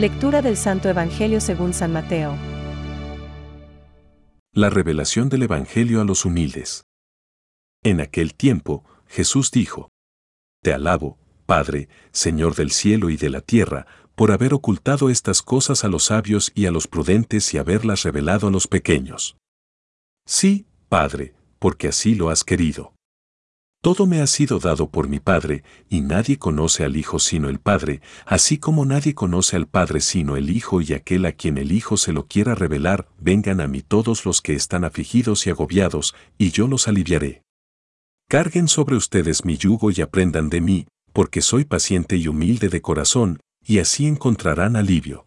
Lectura del Santo Evangelio según San Mateo. La revelación del Evangelio a los humildes. En aquel tiempo, Jesús dijo, Te alabo, Padre, Señor del cielo y de la tierra, por haber ocultado estas cosas a los sabios y a los prudentes y haberlas revelado a los pequeños. Sí, Padre, porque así lo has querido. Todo me ha sido dado por mi Padre, y nadie conoce al Hijo sino el Padre, así como nadie conoce al Padre sino el Hijo y aquel a quien el Hijo se lo quiera revelar, vengan a mí todos los que están afligidos y agobiados, y yo los aliviaré. Carguen sobre ustedes mi yugo y aprendan de mí, porque soy paciente y humilde de corazón, y así encontrarán alivio.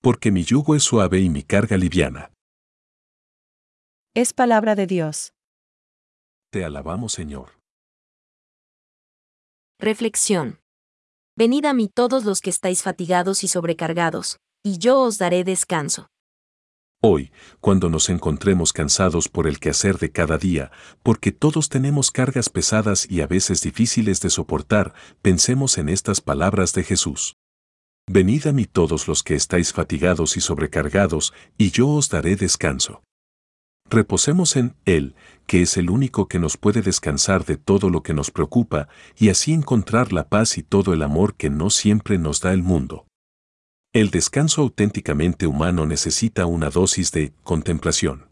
Porque mi yugo es suave y mi carga liviana. Es palabra de Dios. Te alabamos, Señor. Reflexión. Venid a mí todos los que estáis fatigados y sobrecargados, y yo os daré descanso. Hoy, cuando nos encontremos cansados por el quehacer de cada día, porque todos tenemos cargas pesadas y a veces difíciles de soportar, pensemos en estas palabras de Jesús. Venid a mí todos los que estáis fatigados y sobrecargados, y yo os daré descanso. Reposemos en Él, que es el único que nos puede descansar de todo lo que nos preocupa, y así encontrar la paz y todo el amor que no siempre nos da el mundo. El descanso auténticamente humano necesita una dosis de contemplación.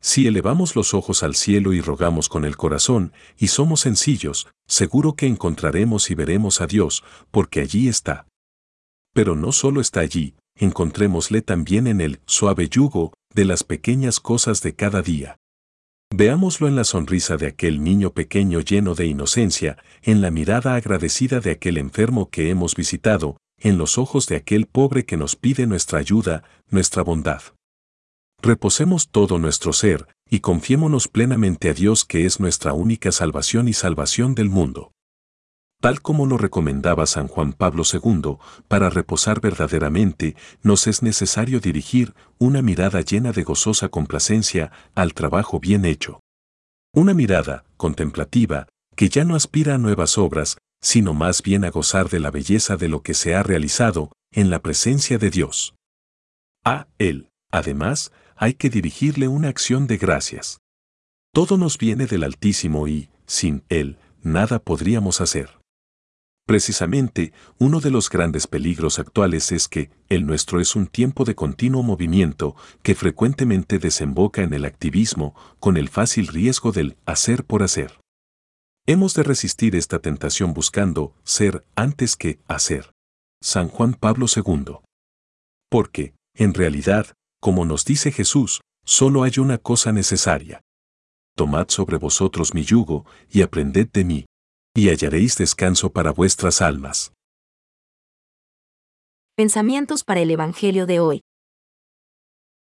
Si elevamos los ojos al cielo y rogamos con el corazón, y somos sencillos, seguro que encontraremos y veremos a Dios, porque allí está. Pero no solo está allí, encontrémosle también en el suave yugo de las pequeñas cosas de cada día. Veámoslo en la sonrisa de aquel niño pequeño lleno de inocencia, en la mirada agradecida de aquel enfermo que hemos visitado, en los ojos de aquel pobre que nos pide nuestra ayuda, nuestra bondad. Reposemos todo nuestro ser, y confiémonos plenamente a Dios que es nuestra única salvación y salvación del mundo. Tal como lo recomendaba San Juan Pablo II, para reposar verdaderamente, nos es necesario dirigir una mirada llena de gozosa complacencia al trabajo bien hecho. Una mirada contemplativa que ya no aspira a nuevas obras, sino más bien a gozar de la belleza de lo que se ha realizado en la presencia de Dios. A Él, además, hay que dirigirle una acción de gracias. Todo nos viene del Altísimo y, sin Él, nada podríamos hacer. Precisamente, uno de los grandes peligros actuales es que el nuestro es un tiempo de continuo movimiento que frecuentemente desemboca en el activismo con el fácil riesgo del hacer por hacer. Hemos de resistir esta tentación buscando ser antes que hacer. San Juan Pablo II. Porque, en realidad, como nos dice Jesús, solo hay una cosa necesaria. Tomad sobre vosotros mi yugo y aprended de mí, y hallaréis descanso para vuestras almas. Pensamientos para el Evangelio de hoy.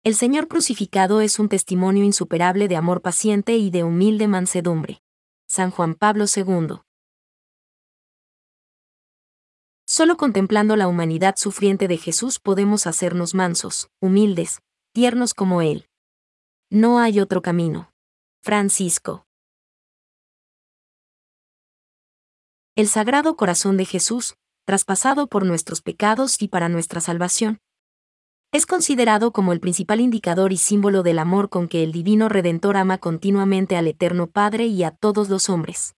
El Señor crucificado es un testimonio insuperable de amor paciente y de humilde mansedumbre. San Juan Pablo II. Solo contemplando la humanidad sufriente de Jesús podemos hacernos mansos, humildes, tiernos como Él. No hay otro camino. Francisco. El Sagrado Corazón de Jesús, traspasado por nuestros pecados y para nuestra salvación. Es considerado como el principal indicador y símbolo del amor con que el Divino Redentor ama continuamente al Eterno Padre y a todos los hombres.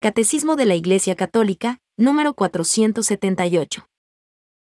Catecismo de la Iglesia Católica, número 478.